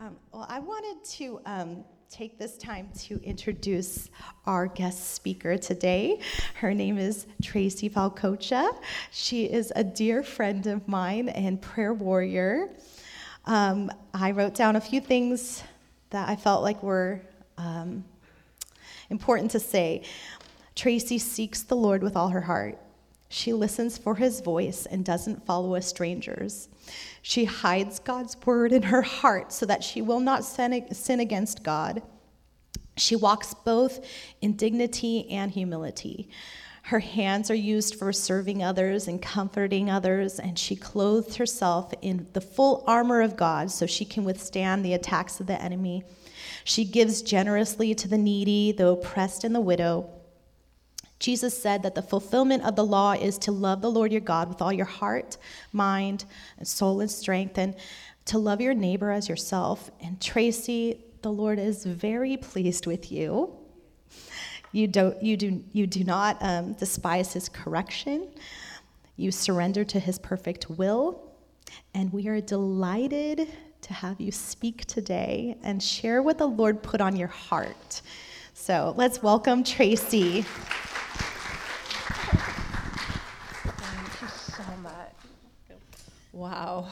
Um, well, I wanted to um, take this time to introduce our guest speaker today. Her name is Tracy Falcocchia. She is a dear friend of mine and prayer warrior. Um, I wrote down a few things that I felt like were um, important to say. Tracy seeks the Lord with all her heart. She listens for his voice and doesn't follow a stranger's. She hides God's word in her heart so that she will not sin against God. She walks both in dignity and humility. Her hands are used for serving others and comforting others, and she clothed herself in the full armor of God so she can withstand the attacks of the enemy. She gives generously to the needy, the oppressed, and the widow. Jesus said that the fulfillment of the law is to love the Lord your God with all your heart, mind, and soul and strength, and to love your neighbor as yourself. And Tracy, the Lord is very pleased with you. You, don't, you, do, you do not um, despise his correction. You surrender to his perfect will. And we are delighted to have you speak today and share what the Lord put on your heart. So let's welcome Tracy. Wow.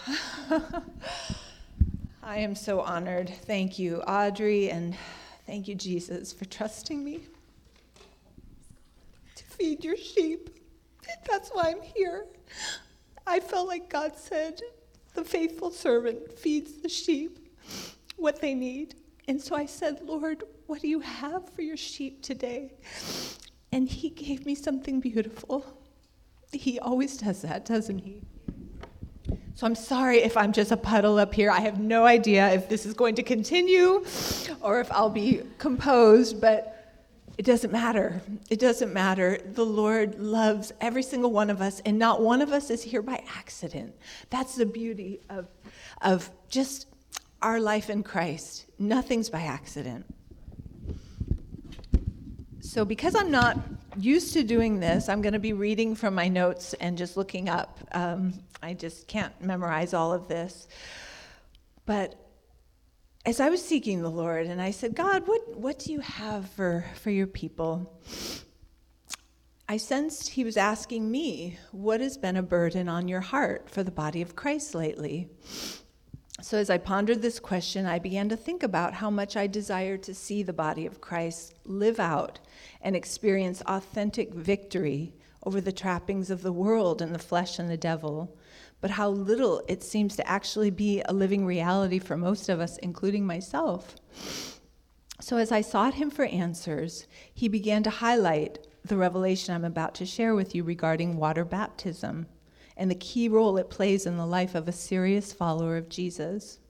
I am so honored. Thank you, Audrey, and thank you, Jesus, for trusting me to feed your sheep. That's why I'm here. I felt like God said, the faithful servant feeds the sheep what they need. And so I said, Lord, what do you have for your sheep today? And He gave me something beautiful. He always does that, doesn't He? So I'm sorry if I'm just a puddle up here. I have no idea if this is going to continue or if I'll be composed, but it doesn't matter. It doesn't matter. The Lord loves every single one of us, and not one of us is here by accident. That's the beauty of, of just our life in Christ. Nothing's by accident. So, because I'm not used to doing this, I'm going to be reading from my notes and just looking up. Um, I just can't memorize all of this. But as I was seeking the Lord, and I said, God, what, what do you have for, for your people? I sensed he was asking me, What has been a burden on your heart for the body of Christ lately? So, as I pondered this question, I began to think about how much I desire to see the body of Christ live out and experience authentic victory over the trappings of the world and the flesh and the devil, but how little it seems to actually be a living reality for most of us, including myself. So, as I sought him for answers, he began to highlight the revelation I'm about to share with you regarding water baptism and the key role it plays in the life of a serious follower of Jesus.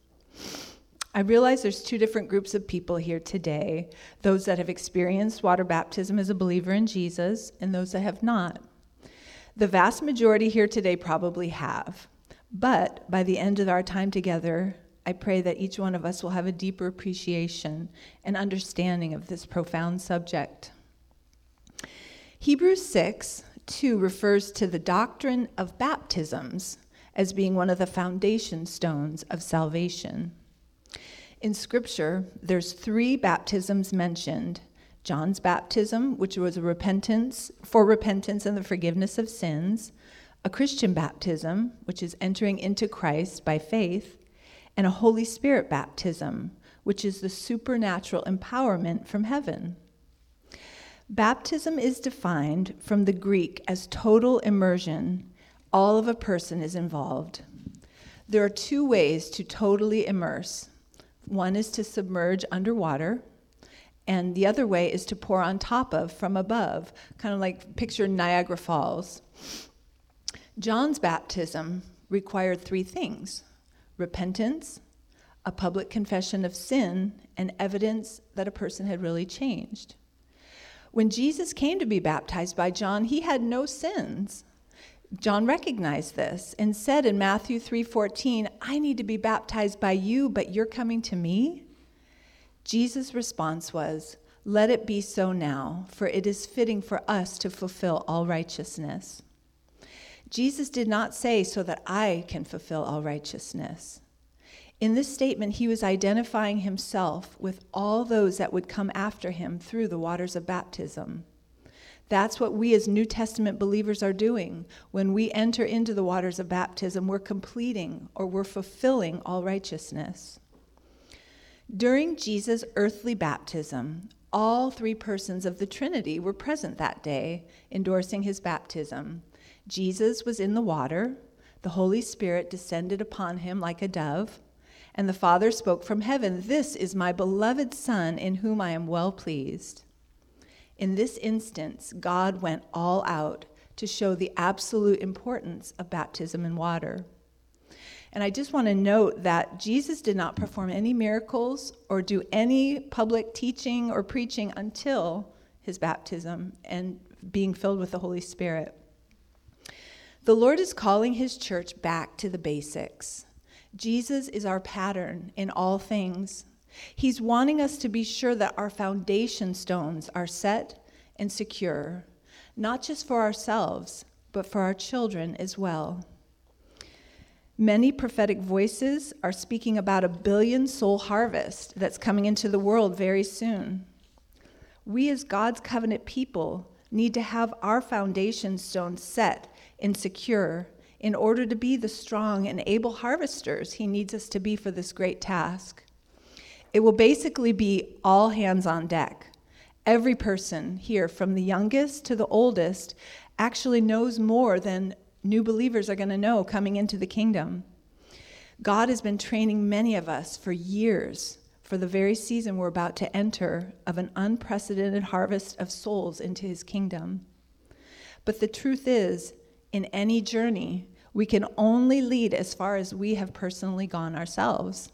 I realize there's two different groups of people here today those that have experienced water baptism as a believer in Jesus, and those that have not. The vast majority here today probably have, but by the end of our time together, I pray that each one of us will have a deeper appreciation and understanding of this profound subject. Hebrews 6 2 refers to the doctrine of baptisms as being one of the foundation stones of salvation. In Scripture, there's three baptisms mentioned John's baptism, which was a repentance for repentance and the forgiveness of sins, a Christian baptism, which is entering into Christ by faith, and a Holy Spirit baptism, which is the supernatural empowerment from heaven. Baptism is defined from the Greek as total immersion. All of a person is involved. There are two ways to totally immerse one is to submerge underwater, and the other way is to pour on top of from above, kind of like picture Niagara Falls. John's baptism required three things repentance, a public confession of sin, and evidence that a person had really changed. When Jesus came to be baptized by John, he had no sins. John recognized this and said in Matthew 3:14, "I need to be baptized by you, but you're coming to me?" Jesus' response was, "Let it be so now, for it is fitting for us to fulfill all righteousness." Jesus did not say so that I can fulfill all righteousness. In this statement, he was identifying himself with all those that would come after him through the waters of baptism. That's what we as New Testament believers are doing. When we enter into the waters of baptism, we're completing or we're fulfilling all righteousness. During Jesus' earthly baptism, all three persons of the Trinity were present that day, endorsing his baptism. Jesus was in the water, the Holy Spirit descended upon him like a dove, and the Father spoke from heaven This is my beloved Son, in whom I am well pleased. In this instance, God went all out to show the absolute importance of baptism in water. And I just want to note that Jesus did not perform any miracles or do any public teaching or preaching until his baptism and being filled with the Holy Spirit. The Lord is calling his church back to the basics. Jesus is our pattern in all things. He's wanting us to be sure that our foundation stones are set and secure, not just for ourselves, but for our children as well. Many prophetic voices are speaking about a billion soul harvest that's coming into the world very soon. We, as God's covenant people, need to have our foundation stones set and secure in order to be the strong and able harvesters He needs us to be for this great task. It will basically be all hands on deck. Every person here, from the youngest to the oldest, actually knows more than new believers are going to know coming into the kingdom. God has been training many of us for years for the very season we're about to enter of an unprecedented harvest of souls into his kingdom. But the truth is, in any journey, we can only lead as far as we have personally gone ourselves.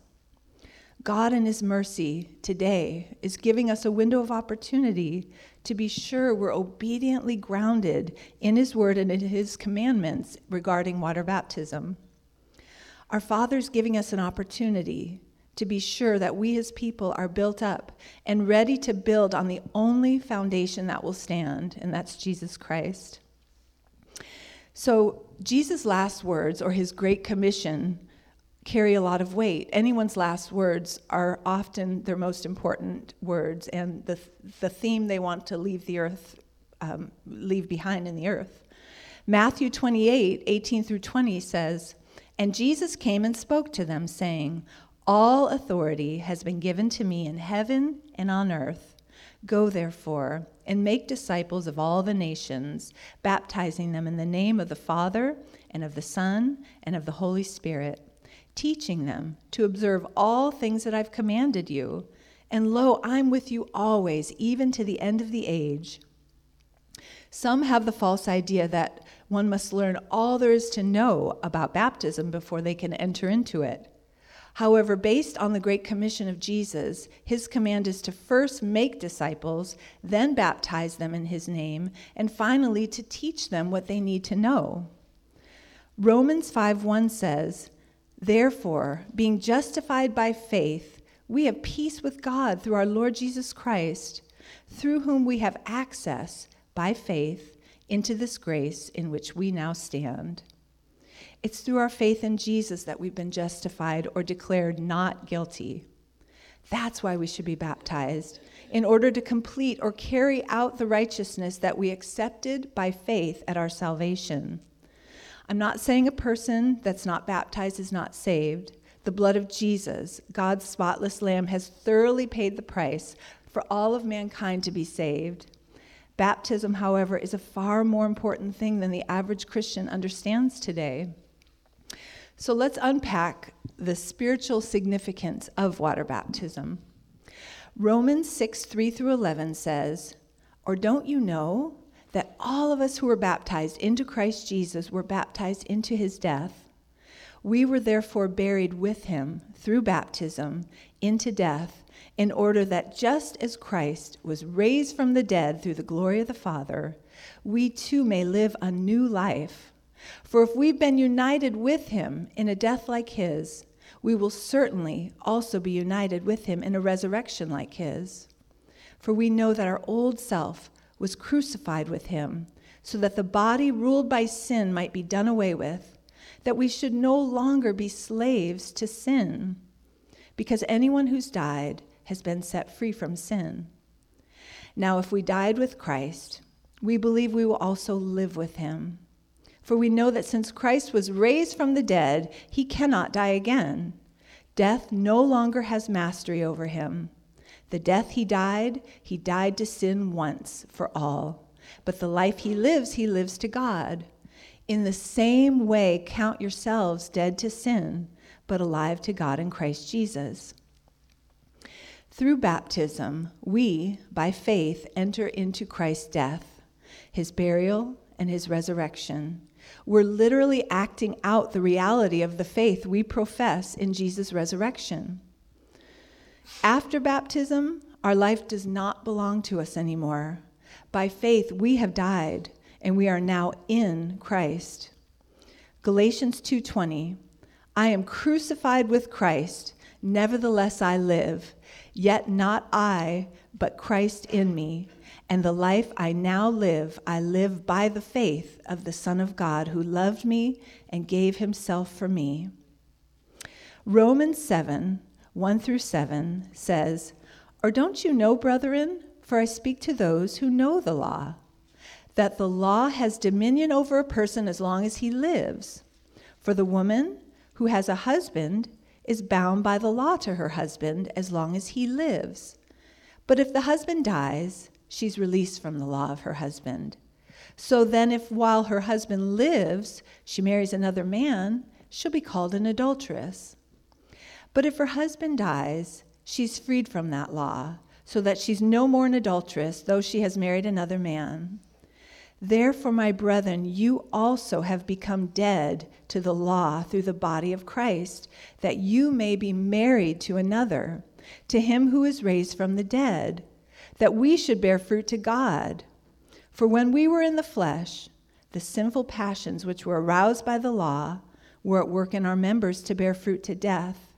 God, in His mercy, today is giving us a window of opportunity to be sure we're obediently grounded in His Word and in His commandments regarding water baptism. Our Father's giving us an opportunity to be sure that we, His people, are built up and ready to build on the only foundation that will stand, and that's Jesus Christ. So, Jesus' last words, or His Great Commission, carry a lot of weight. Anyone's last words are often their most important words and the, the theme they want to leave the earth, um, leave behind in the earth. Matthew 28, 18 through 20 says, And Jesus came and spoke to them, saying, All authority has been given to me in heaven and on earth. Go therefore and make disciples of all the nations, baptizing them in the name of the Father and of the Son and of the Holy Spirit teaching them to observe all things that I've commanded you. And lo, I'm with you always, even to the end of the age. Some have the false idea that one must learn all there is to know about baptism before they can enter into it. However, based on the Great Commission of Jesus, his command is to first make disciples, then baptize them in his name, and finally to teach them what they need to know. Romans 5:1 says, Therefore, being justified by faith, we have peace with God through our Lord Jesus Christ, through whom we have access by faith into this grace in which we now stand. It's through our faith in Jesus that we've been justified or declared not guilty. That's why we should be baptized, in order to complete or carry out the righteousness that we accepted by faith at our salvation. I'm not saying a person that's not baptized is not saved. The blood of Jesus, God's spotless lamb, has thoroughly paid the price for all of mankind to be saved. Baptism, however, is a far more important thing than the average Christian understands today. So let's unpack the spiritual significance of water baptism. Romans 6 3 through 11 says, Or don't you know that all of us who were baptized into Christ Jesus were baptized into his death. We were therefore buried with him through baptism into death, in order that just as Christ was raised from the dead through the glory of the Father, we too may live a new life. For if we've been united with him in a death like his, we will certainly also be united with him in a resurrection like his. For we know that our old self, was crucified with him, so that the body ruled by sin might be done away with, that we should no longer be slaves to sin. because anyone who's died has been set free from sin. Now, if we died with Christ, we believe we will also live with him. For we know that since Christ was raised from the dead, he cannot die again. Death no longer has mastery over him. The death he died, he died to sin once for all. But the life he lives, he lives to God. In the same way, count yourselves dead to sin, but alive to God in Christ Jesus. Through baptism, we, by faith, enter into Christ's death, his burial, and his resurrection. We're literally acting out the reality of the faith we profess in Jesus' resurrection. After baptism, our life does not belong to us anymore. By faith, we have died and we are now in Christ. Galatians 2:20 I am crucified with Christ, nevertheless I live, yet not I, but Christ in me. And the life I now live, I live by the faith of the Son of God who loved me and gave himself for me. Romans 7 1 through 7 says, Or don't you know, brethren, for I speak to those who know the law, that the law has dominion over a person as long as he lives. For the woman who has a husband is bound by the law to her husband as long as he lives. But if the husband dies, she's released from the law of her husband. So then, if while her husband lives, she marries another man, she'll be called an adulteress. But if her husband dies, she's freed from that law, so that she's no more an adulteress, though she has married another man. Therefore, my brethren, you also have become dead to the law through the body of Christ, that you may be married to another, to him who is raised from the dead that we should bear fruit to God. For when we were in the flesh, the sinful passions which were aroused by the law were at work in our members to bear fruit to death.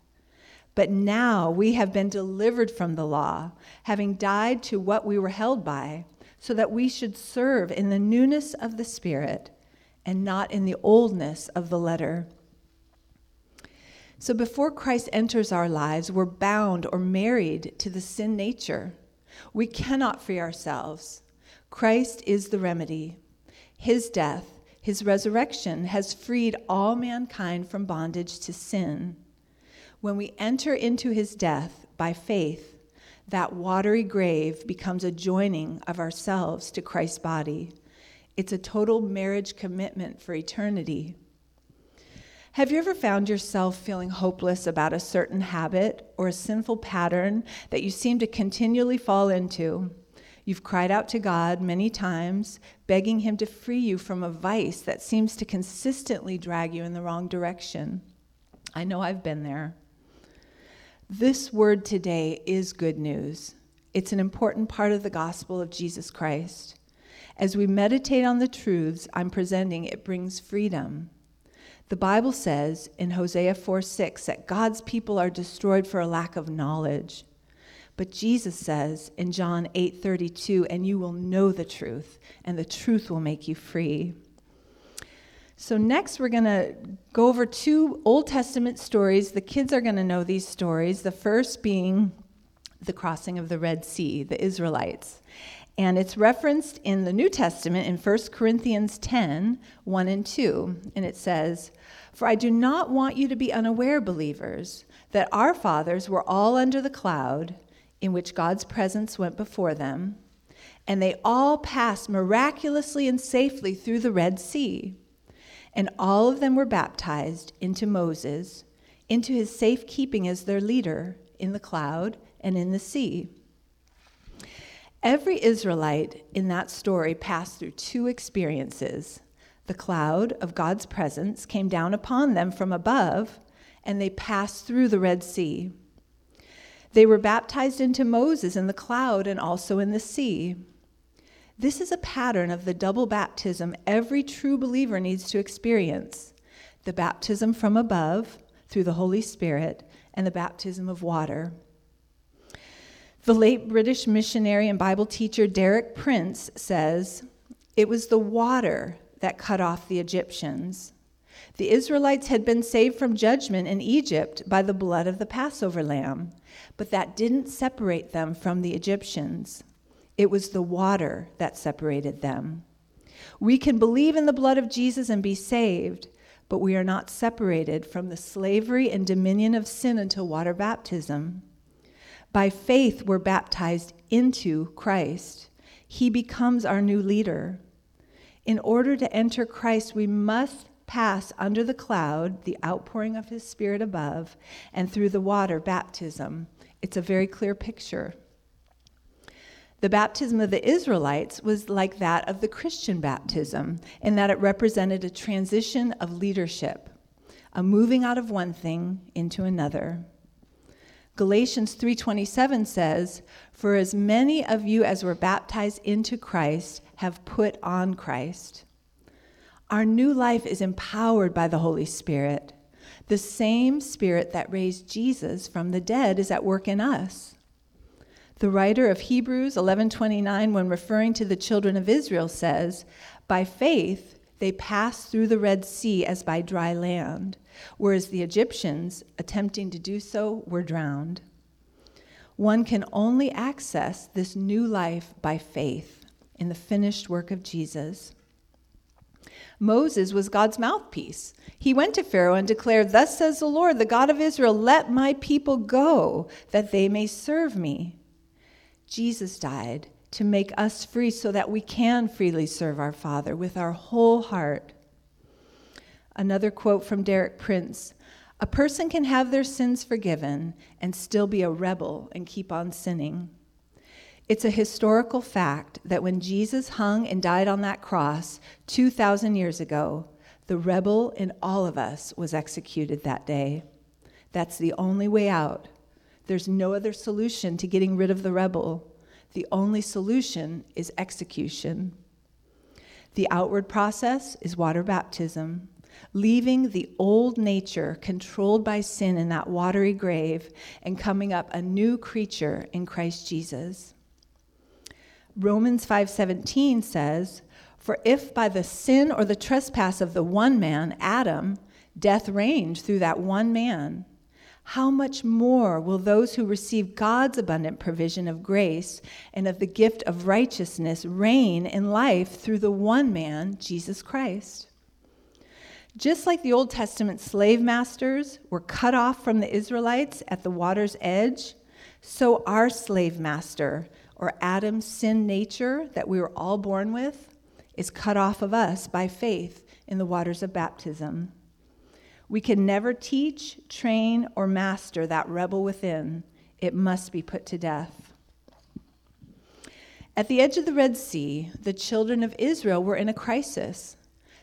But now we have been delivered from the law, having died to what we were held by, so that we should serve in the newness of the Spirit and not in the oldness of the letter. So before Christ enters our lives, we're bound or married to the sin nature. We cannot free ourselves. Christ is the remedy. His death, his resurrection, has freed all mankind from bondage to sin. When we enter into his death by faith, that watery grave becomes a joining of ourselves to Christ's body. It's a total marriage commitment for eternity. Have you ever found yourself feeling hopeless about a certain habit or a sinful pattern that you seem to continually fall into? You've cried out to God many times, begging Him to free you from a vice that seems to consistently drag you in the wrong direction. I know I've been there. This word today is good news. It's an important part of the gospel of Jesus Christ. As we meditate on the truths I'm presenting, it brings freedom. The Bible says in Hosea 4 6 that God's people are destroyed for a lack of knowledge. But Jesus says in John 8 32, and you will know the truth, and the truth will make you free. So, next, we're going to go over two Old Testament stories. The kids are going to know these stories. The first being the crossing of the Red Sea, the Israelites. And it's referenced in the New Testament in 1 Corinthians 10 1 and 2. And it says, For I do not want you to be unaware, believers, that our fathers were all under the cloud in which God's presence went before them, and they all passed miraculously and safely through the Red Sea. And all of them were baptized into Moses, into his safekeeping as their leader in the cloud and in the sea. Every Israelite in that story passed through two experiences. The cloud of God's presence came down upon them from above, and they passed through the Red Sea. They were baptized into Moses in the cloud and also in the sea. This is a pattern of the double baptism every true believer needs to experience the baptism from above through the Holy Spirit, and the baptism of water. The late British missionary and Bible teacher Derek Prince says, It was the water that cut off the Egyptians. The Israelites had been saved from judgment in Egypt by the blood of the Passover lamb, but that didn't separate them from the Egyptians. It was the water that separated them. We can believe in the blood of Jesus and be saved, but we are not separated from the slavery and dominion of sin until water baptism. By faith, we're baptized into Christ. He becomes our new leader. In order to enter Christ, we must pass under the cloud, the outpouring of his spirit above, and through the water, baptism. It's a very clear picture. The baptism of the Israelites was like that of the Christian baptism, in that it represented a transition of leadership, a moving out of one thing into another. Galatians 3:27 says, "For as many of you as were baptized into Christ have put on Christ." Our new life is empowered by the Holy Spirit. The same Spirit that raised Jesus from the dead is at work in us. The writer of Hebrews 11:29 when referring to the children of Israel says, "By faith they passed through the Red Sea as by dry land, whereas the Egyptians, attempting to do so, were drowned." One can only access this new life by faith in the finished work of Jesus. Moses was God's mouthpiece. He went to Pharaoh and declared, Thus says the Lord, the God of Israel, let my people go, that they may serve me. Jesus died to make us free so that we can freely serve our Father with our whole heart. Another quote from Derek Prince A person can have their sins forgiven and still be a rebel and keep on sinning. It's a historical fact that when Jesus hung and died on that cross 2,000 years ago, the rebel in all of us was executed that day. That's the only way out. There's no other solution to getting rid of the rebel. The only solution is execution. The outward process is water baptism, leaving the old nature controlled by sin in that watery grave and coming up a new creature in Christ Jesus. Romans 5:17 says, "For if by the sin or the trespass of the one man, Adam, death reigned through that one man, how much more will those who receive God's abundant provision of grace and of the gift of righteousness reign in life through the one man, Jesus Christ?" Just like the Old Testament slave masters were cut off from the Israelites at the water's edge, so our slave master or Adam's sin nature that we were all born with is cut off of us by faith in the waters of baptism. We can never teach, train, or master that rebel within. It must be put to death. At the edge of the Red Sea, the children of Israel were in a crisis.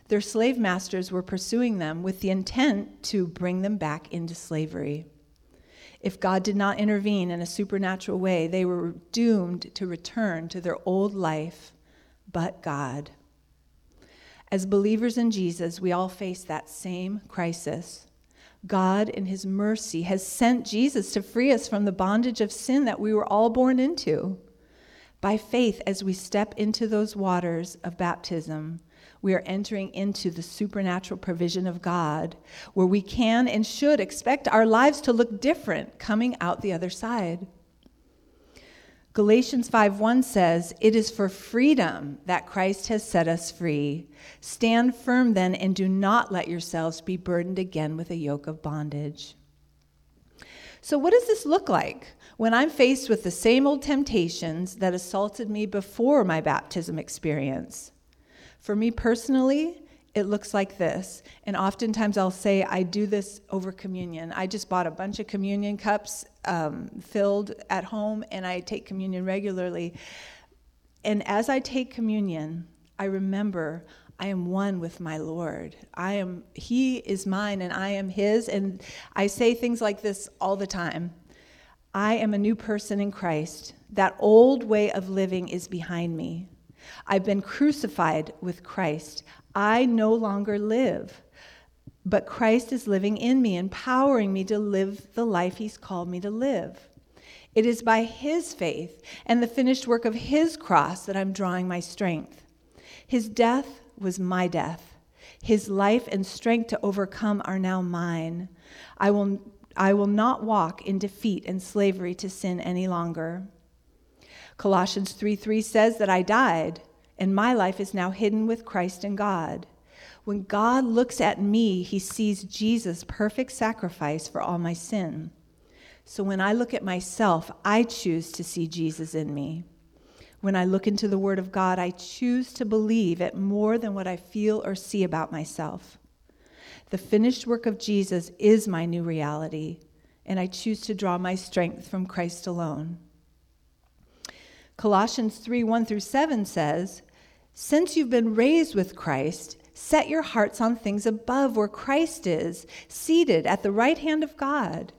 Their slave masters were pursuing them with the intent to bring them back into slavery. If God did not intervene in a supernatural way, they were doomed to return to their old life, but God. As believers in Jesus, we all face that same crisis. God, in His mercy, has sent Jesus to free us from the bondage of sin that we were all born into. By faith, as we step into those waters of baptism, we are entering into the supernatural provision of God, where we can and should expect our lives to look different coming out the other side. Galatians 5:1 says, "It is for freedom that Christ has set us free. Stand firm then and do not let yourselves be burdened again with a yoke of bondage." So what does this look like when I'm faced with the same old temptations that assaulted me before my baptism experience? For me personally, it looks like this. And oftentimes I'll say, I do this over communion. I just bought a bunch of communion cups um, filled at home, and I take communion regularly. And as I take communion, I remember I am one with my Lord. I am he is mine and I am his and I say things like this all the time. I am a new person in Christ. That old way of living is behind me. I've been crucified with Christ. I no longer live, but Christ is living in me, empowering me to live the life He's called me to live. It is by His faith and the finished work of His cross that I'm drawing my strength. His death was my death. His life and strength to overcome are now mine. I will, I will not walk in defeat and slavery to sin any longer. Colossians 3 3 says that I died, and my life is now hidden with Christ in God. When God looks at me, he sees Jesus' perfect sacrifice for all my sin. So when I look at myself, I choose to see Jesus in me. When I look into the Word of God, I choose to believe it more than what I feel or see about myself. The finished work of Jesus is my new reality, and I choose to draw my strength from Christ alone. Colossians 3 1 through 7 says, Since you've been raised with Christ, set your hearts on things above where Christ is, seated at the right hand of God.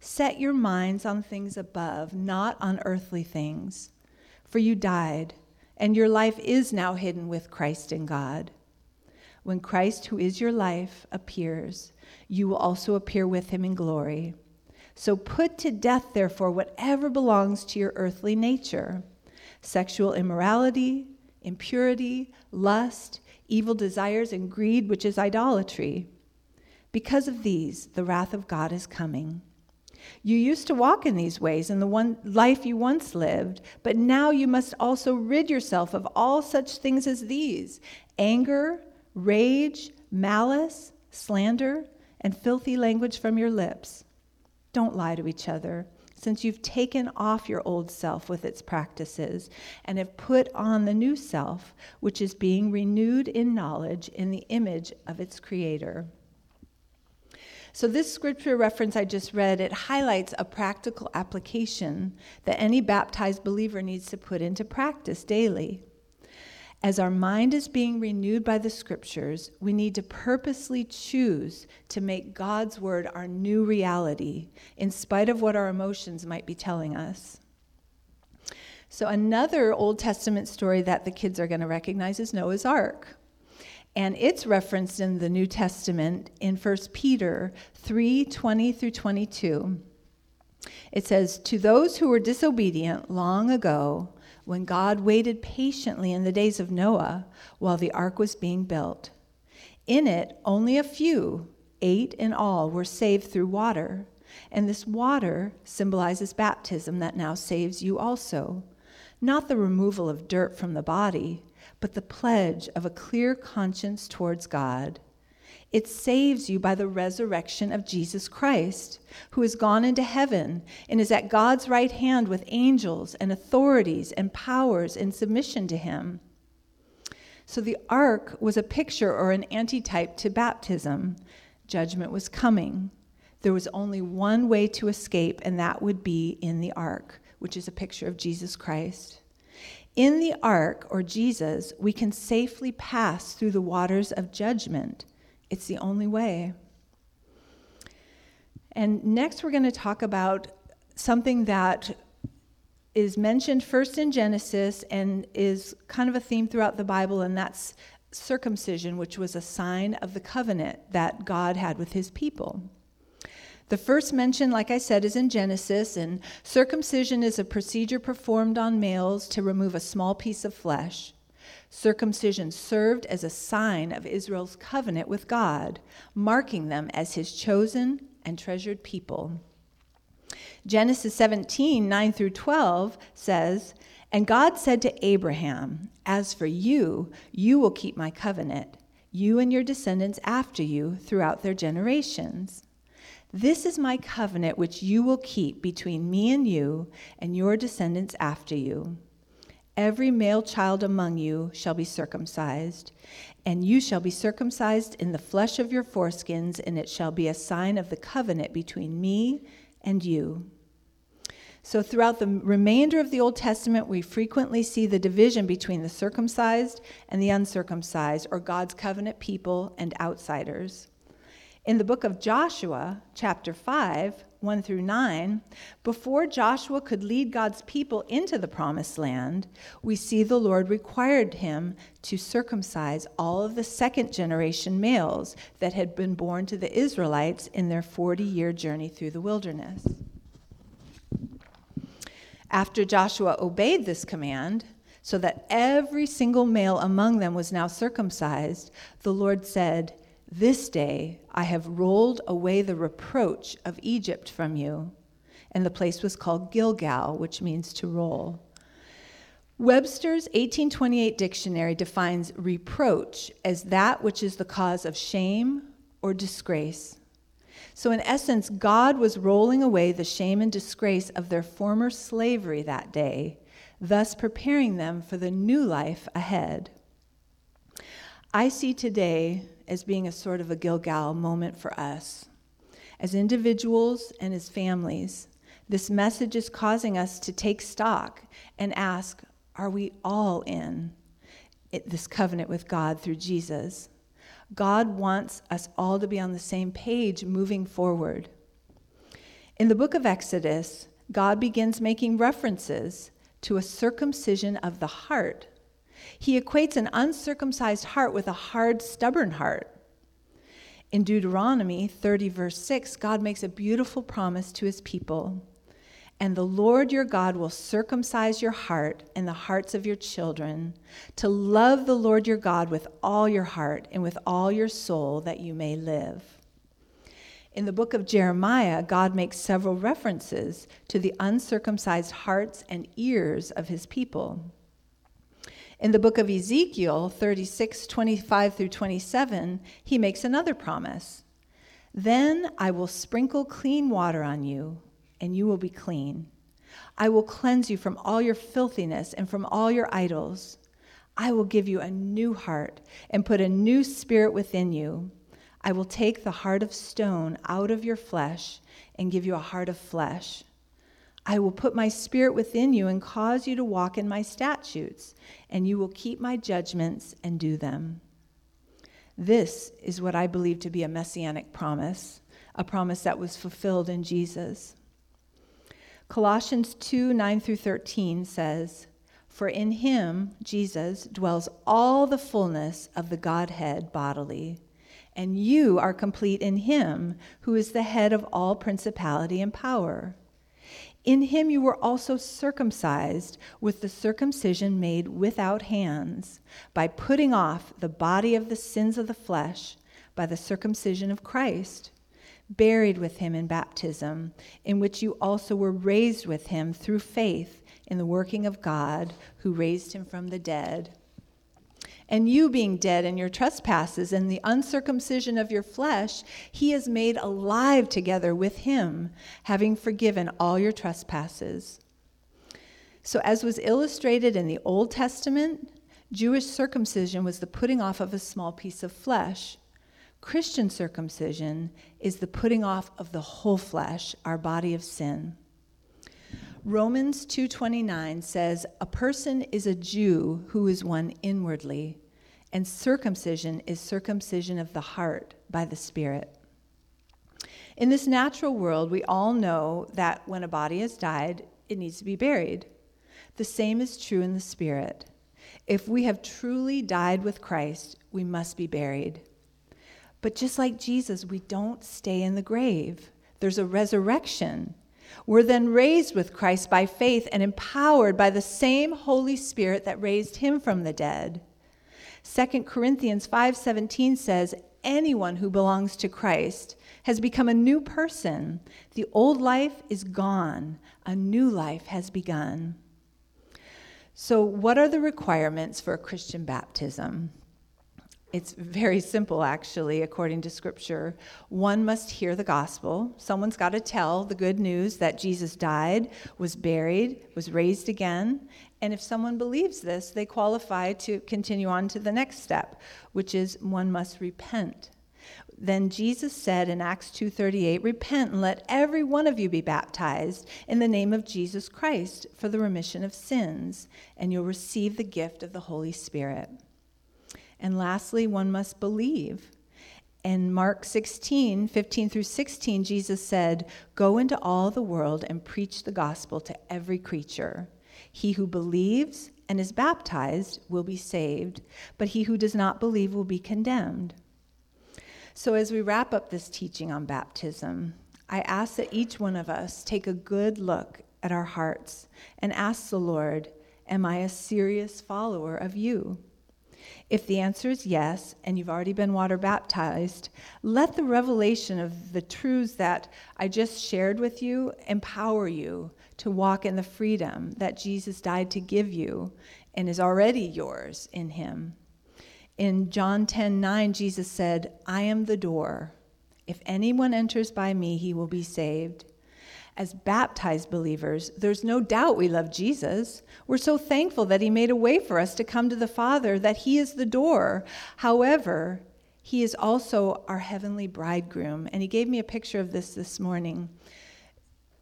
Set your minds on things above, not on earthly things for you died, and your life is now hidden with Christ in God. When Christ, who is your life, appears, you will also appear with him in glory. So put to death, therefore, whatever belongs to your earthly nature sexual immorality, impurity, lust, evil desires, and greed, which is idolatry. Because of these, the wrath of God is coming. You used to walk in these ways in the one life you once lived, but now you must also rid yourself of all such things as these anger, rage, malice, slander, and filthy language from your lips. Don't lie to each other, since you've taken off your old self with its practices and have put on the new self, which is being renewed in knowledge in the image of its creator. So this scripture reference I just read, it highlights a practical application that any baptized believer needs to put into practice daily. As our mind is being renewed by the scriptures, we need to purposely choose to make God's word our new reality, in spite of what our emotions might be telling us. So, another Old Testament story that the kids are going to recognize is Noah's Ark and it's referenced in the New Testament in 1 Peter 3 20 through 22. It says, To those who were disobedient long ago, when God waited patiently in the days of Noah while the ark was being built. In it, only a few, eight in all, were saved through water. And this water symbolizes baptism that now saves you also. Not the removal of dirt from the body but the pledge of a clear conscience towards God. It saves you by the resurrection of Jesus Christ, who has gone into heaven and is at God's right hand with angels and authorities and powers in submission to him. So the ark was a picture or an antitype to baptism. Judgment was coming. There was only one way to escape, and that would be in the ark, which is a picture of Jesus Christ. In the ark, or Jesus, we can safely pass through the waters of judgment. It's the only way. And next, we're going to talk about something that is mentioned first in Genesis and is kind of a theme throughout the Bible, and that's circumcision, which was a sign of the covenant that God had with his people. The first mention, like I said, is in Genesis, and circumcision is a procedure performed on males to remove a small piece of flesh. Circumcision served as a sign of Israel's covenant with God, marking them as his chosen and treasured people. Genesis 17, 9 through 12 says, And God said to Abraham, As for you, you will keep my covenant, you and your descendants after you throughout their generations. This is my covenant which you will keep between me and you and your descendants after you. Every male child among you shall be circumcised, and you shall be circumcised in the flesh of your foreskins, and it shall be a sign of the covenant between me and you. So, throughout the remainder of the Old Testament, we frequently see the division between the circumcised and the uncircumcised, or God's covenant people and outsiders. In the book of Joshua, chapter 5, 1 through 9, before Joshua could lead God's people into the promised land, we see the Lord required him to circumcise all of the second generation males that had been born to the Israelites in their 40 year journey through the wilderness. After Joshua obeyed this command, so that every single male among them was now circumcised, the Lord said, This day I have rolled away the reproach of Egypt from you. And the place was called Gilgal, which means to roll. Webster's 1828 dictionary defines reproach as that which is the cause of shame or disgrace. So, in essence, God was rolling away the shame and disgrace of their former slavery that day thus preparing them for the new life ahead. I see today as being a sort of a Gilgal moment for us. As individuals and as families, this message is causing us to take stock and ask Are we all in this covenant with God through Jesus? God wants us all to be on the same page moving forward. In the book of Exodus, God begins making references to a circumcision of the heart. He equates an uncircumcised heart with a hard, stubborn heart. In Deuteronomy 30, verse 6, God makes a beautiful promise to his people. And the Lord your God will circumcise your heart and the hearts of your children, to love the Lord your God with all your heart and with all your soul, that you may live. In the book of Jeremiah, God makes several references to the uncircumcised hearts and ears of his people. In the book of Ezekiel 36, 25 through 27, he makes another promise. Then I will sprinkle clean water on you, and you will be clean. I will cleanse you from all your filthiness and from all your idols. I will give you a new heart and put a new spirit within you. I will take the heart of stone out of your flesh and give you a heart of flesh. I will put my spirit within you and cause you to walk in my statutes, and you will keep my judgments and do them. This is what I believe to be a messianic promise, a promise that was fulfilled in Jesus. Colossians 2 9 through 13 says, For in him, Jesus, dwells all the fullness of the Godhead bodily and you are complete in him, who is the head of all principality and power. In him you were also circumcised with the circumcision made without hands, by putting off the body of the sins of the flesh by the circumcision of Christ, buried with him in baptism, in which you also were raised with him through faith in the working of God who raised him from the dead and you being dead in your trespasses and the uncircumcision of your flesh, he has made alive together with him, having forgiven all your trespasses. So, as was illustrated in the Old Testament, Jewish circumcision was the putting off of a small piece of flesh. Christian circumcision is the putting off of the whole flesh, our body of sin. Romans 2:29 says a person is a Jew who is one inwardly, and circumcision is circumcision of the heart by the Spirit. In this natural world, we all know that when a body has died, it needs to be buried. The same is true in the Spirit. If we have truly died with Christ, we must be buried. But just like Jesus, we don't stay in the grave. There's a resurrection were then raised with Christ by faith and empowered by the same Holy Spirit that raised him from the dead. 2 Corinthians 5:17 says, "Anyone who belongs to Christ has become a new person. The old life is gone, a new life has begun." So, what are the requirements for a Christian baptism? It's very simple, actually, according to Scripture. One must hear the gospel. Someone's got to tell the good news that Jesus died, was buried, was raised again. And if someone believes this, they qualify to continue on to the next step, which is one must repent. Then Jesus said in Acts 2:38, "Repent and let every one of you be baptized in the name of Jesus Christ for the remission of sins, and you'll receive the gift of the Holy Spirit." And lastly, one must believe. In Mark 16, 15 through 16, Jesus said, Go into all the world and preach the gospel to every creature. He who believes and is baptized will be saved, but he who does not believe will be condemned. So, as we wrap up this teaching on baptism, I ask that each one of us take a good look at our hearts and ask the Lord, Am I a serious follower of you? If the answer is yes, and you've already been water baptized, let the revelation of the truths that I just shared with you empower you to walk in the freedom that Jesus died to give you and is already yours in Him. In John 10 9, Jesus said, I am the door. If anyone enters by me, he will be saved as baptized believers, there's no doubt we love Jesus. We're so thankful that He made a way for us to come to the Father, that He is the door. However, He is also our heavenly bridegroom. And He gave me a picture of this this morning.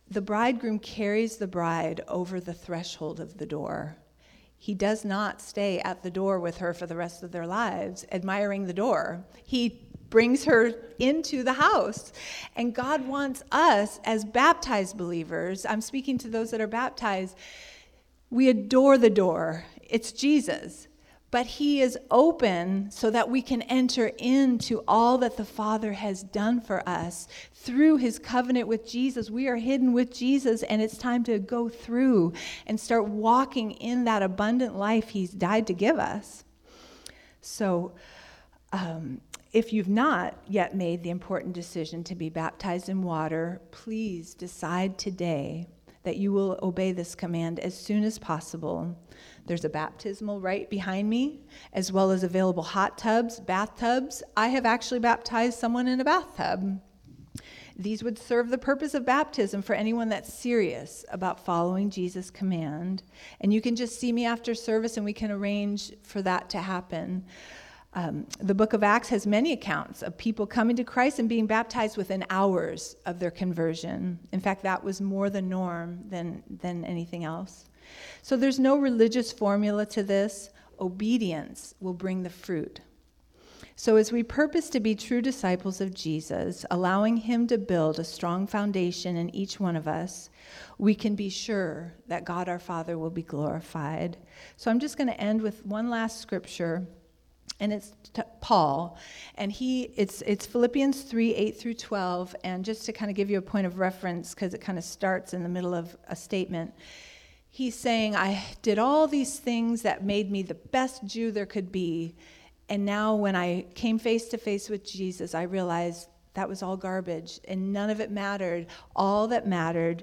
The bridegroom carries the bride over the threshold of the door. He does not stay at the door with her for the rest of their lives, admiring the door. He brings her into the house. And God wants us as baptized believers, I'm speaking to those that are baptized, we adore the door. It's Jesus. But he is open so that we can enter into all that the Father has done for us through his covenant with Jesus. We are hidden with Jesus, and it's time to go through and start walking in that abundant life he's died to give us. So, um, if you've not yet made the important decision to be baptized in water, please decide today that you will obey this command as soon as possible. There's a baptismal right behind me, as well as available hot tubs, bathtubs. I have actually baptized someone in a bathtub. These would serve the purpose of baptism for anyone that's serious about following Jesus' command. And you can just see me after service and we can arrange for that to happen. Um, the book of Acts has many accounts of people coming to Christ and being baptized within hours of their conversion. In fact, that was more the norm than, than anything else. So there's no religious formula to this. Obedience will bring the fruit. So, as we purpose to be true disciples of Jesus, allowing Him to build a strong foundation in each one of us, we can be sure that God our Father will be glorified. So, I'm just going to end with one last scripture and it's Paul, and he it's it's Philippians three eight through twelve, and just to kind of give you a point of reference because it kind of starts in the middle of a statement. He's saying, "I did all these things that made me the best Jew there could be, and now when I came face to face with Jesus, I realized that was all garbage, and none of it mattered. All that mattered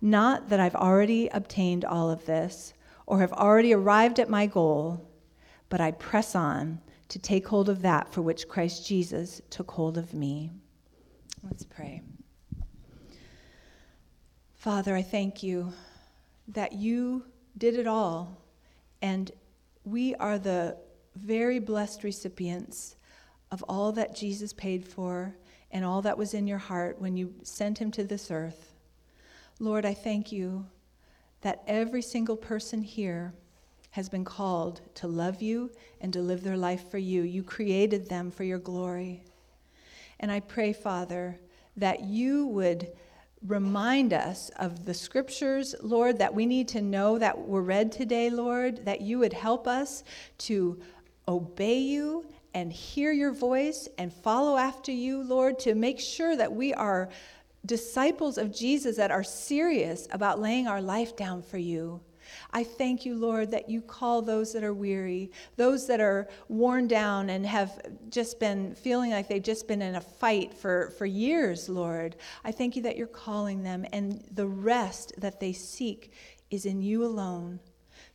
Not that I've already obtained all of this or have already arrived at my goal, but I press on to take hold of that for which Christ Jesus took hold of me. Let's pray. Father, I thank you that you did it all, and we are the very blessed recipients of all that Jesus paid for and all that was in your heart when you sent him to this earth. Lord, I thank you that every single person here has been called to love you and to live their life for you. You created them for your glory. And I pray, Father, that you would remind us of the scriptures, Lord, that we need to know that were read today, Lord, that you would help us to obey you and hear your voice and follow after you, Lord, to make sure that we are disciples of Jesus that are serious about laying our life down for you. I thank you, Lord, that you call those that are weary, those that are worn down and have just been feeling like they've just been in a fight for, for years, Lord. I thank you that you're calling them, and the rest that they seek is in you alone.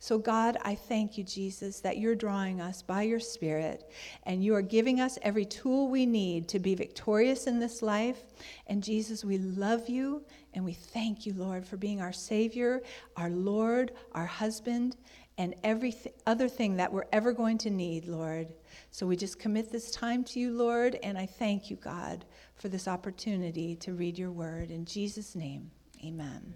So, God, I thank you, Jesus, that you're drawing us by your Spirit and you are giving us every tool we need to be victorious in this life. And, Jesus, we love you and we thank you, Lord, for being our Savior, our Lord, our husband, and every th- other thing that we're ever going to need, Lord. So, we just commit this time to you, Lord, and I thank you, God, for this opportunity to read your word. In Jesus' name, amen.